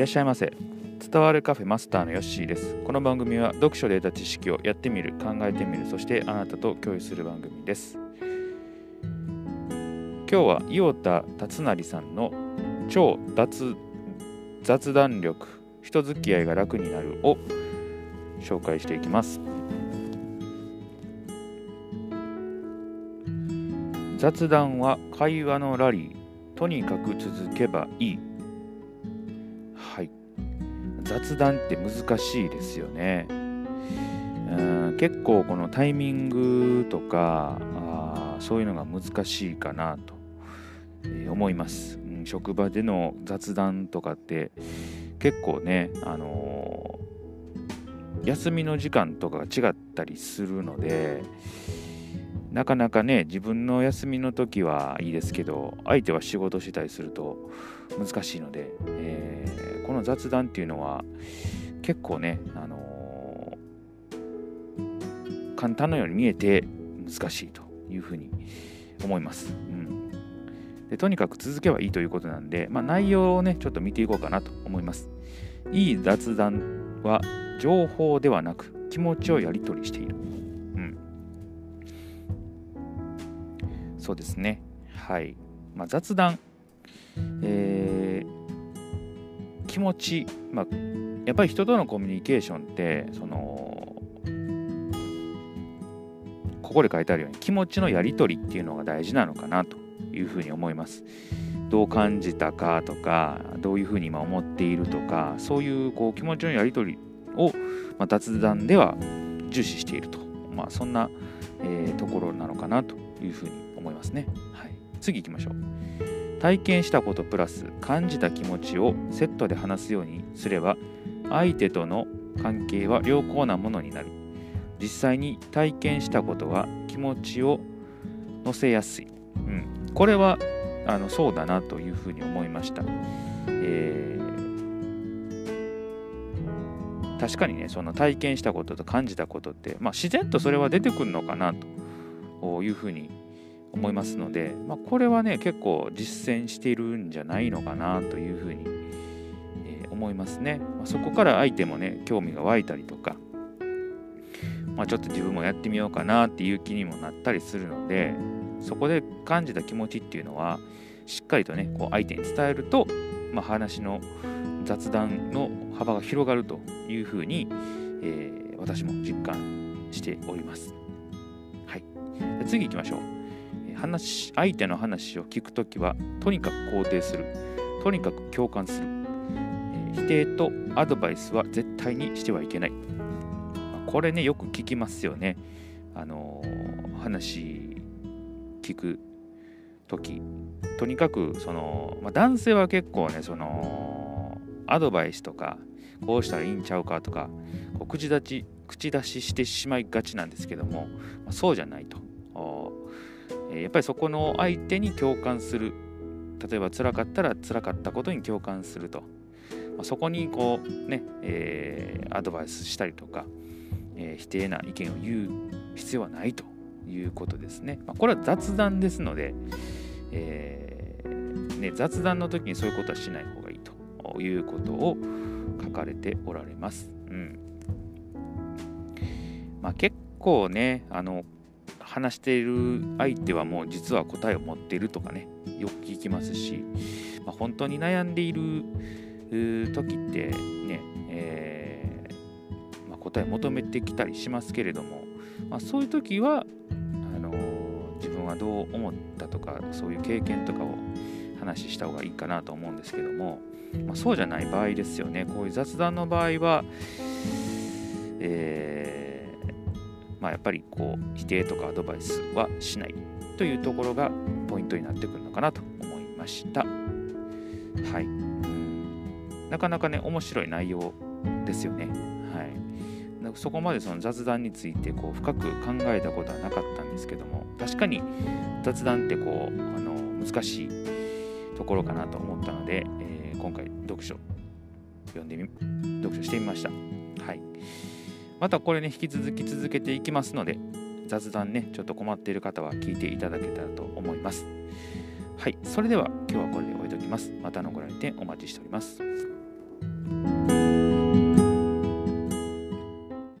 らっしゃいませ。伝わるカフェマスターのヨッシーです。この番組は読書で得た知識をやってみる考えてみるそしてあなたと共有する番組です。今日は伊予田達成さんの超脱雑談力人付き合いが楽になるを紹介していきます。雑談は会話のラリー。とにかく続けばいいはい。雑談って難しいですよね。うん結構このタイミングとかあそういうのが難しいかなと、え、思います、うん、職場での雑談とかって結構ねあのー、休みの時間とかが違ったりするのでなかなかね自分の休みの時はいいですけど相手は仕事してたりすると難しいので、え、この雑談っていうのは結構ね、あのー、簡単なように見えて難しいというふうに思います。うんでとにかく続けばいいということなんで、まあ、内容をねちょっと見ていこうかなと思います。いい雑談は情報ではなく気持ちをやり取りしている。そうですね。はい。まあ、雑談、え、気持ち、まあ、やっぱり人とのコミュニケーションって、その、ここで書いてあるように気持ちのやり取りっていうのが大事なのかなというふうに思います。どう感じたかとか、どういうふうに今思っているとか、そういうこう気持ちのやり取りを、まあ、雑談では重視していると。まあ、そんな、えー、ところなのかなというふうに思いますね。はい、次行きましょう。体験したことプラス感じた気持ちをセットで話すようにすれば相手との関係は良好なものになる。実際に体験したことは気持ちを乗せやすい。うん、これはあのそうだなというふうに思いました。えー、確かにね、その体験したことと感じたことって、まあ、自然とそれは出てくるのかなというふうに思いますので、まあ、これはね結構実践しているんじゃないのかなというふうに、えー、思いますね、まあ、そこから相手もね興味が湧いたりとか、まあ、ちょっと自分もやってみようかなっていう気にもなったりするのでそこで感じた気持ちっていうのはしっかりとねこう相手に伝えると、まあ、話の雑談の幅が広がるというふうに、えー、私も実感しております。はい、次行きましょう。話相手の話を聞くときはとにかく肯定する。とにかく共感する、え否定とアドバイスは絶対にしてはいけない、まあ、これねよく聞きますよね。あのー、話聞く時とにかくその、まあ、男性は結構ねそのアドバイスとかこうしたらいいんちゃうかとかこう口立ち口出ししてしまいがちなんですけども、まあ、そうじゃないと。やっぱりそこの相手に共感する。例えば辛かったら辛かったことに共感すると、ま、そこにこうね、えー、アドバイスしたりとか、えー、否定な意見を言う必要はないということですね、まあ、これは雑談ですので、えー、ね、雑談の時にそういうことはしない方がいいということを書かれておられます。うん。まあ、結構ねあの話している相手はもう実は答えを持っているとかねよく聞きますし、まあ、本当に悩んでいる時ってね、えー、まあ、答え求めてきたりしますけれども、まあ、そういう時はあのー、自分はどう思ったとかそういう経験とかを話した方がいいかなと思うんですけども、まそうじゃない場合ですよね。こういう雑談の場合は、えーまあ、やっぱりこう否定とかアドバイスはしないというところがポイントになってくるのかなと思いました。はい。なかなかね、面白い内容ですよね。はい。そこまでその雑談についてこう深く考えたことはなかったんですけども、確かに雑談ってこうあの難しいところかなと思ったので、えー、今回読書読んでみ読書してみました。はい。またこれね、引き続き続けていきますので、雑談ね、ちょっと困っている方は聞いていただけたらと思います。はい、それでは今日はこれで終えておきます。またのご来店お待ちしております。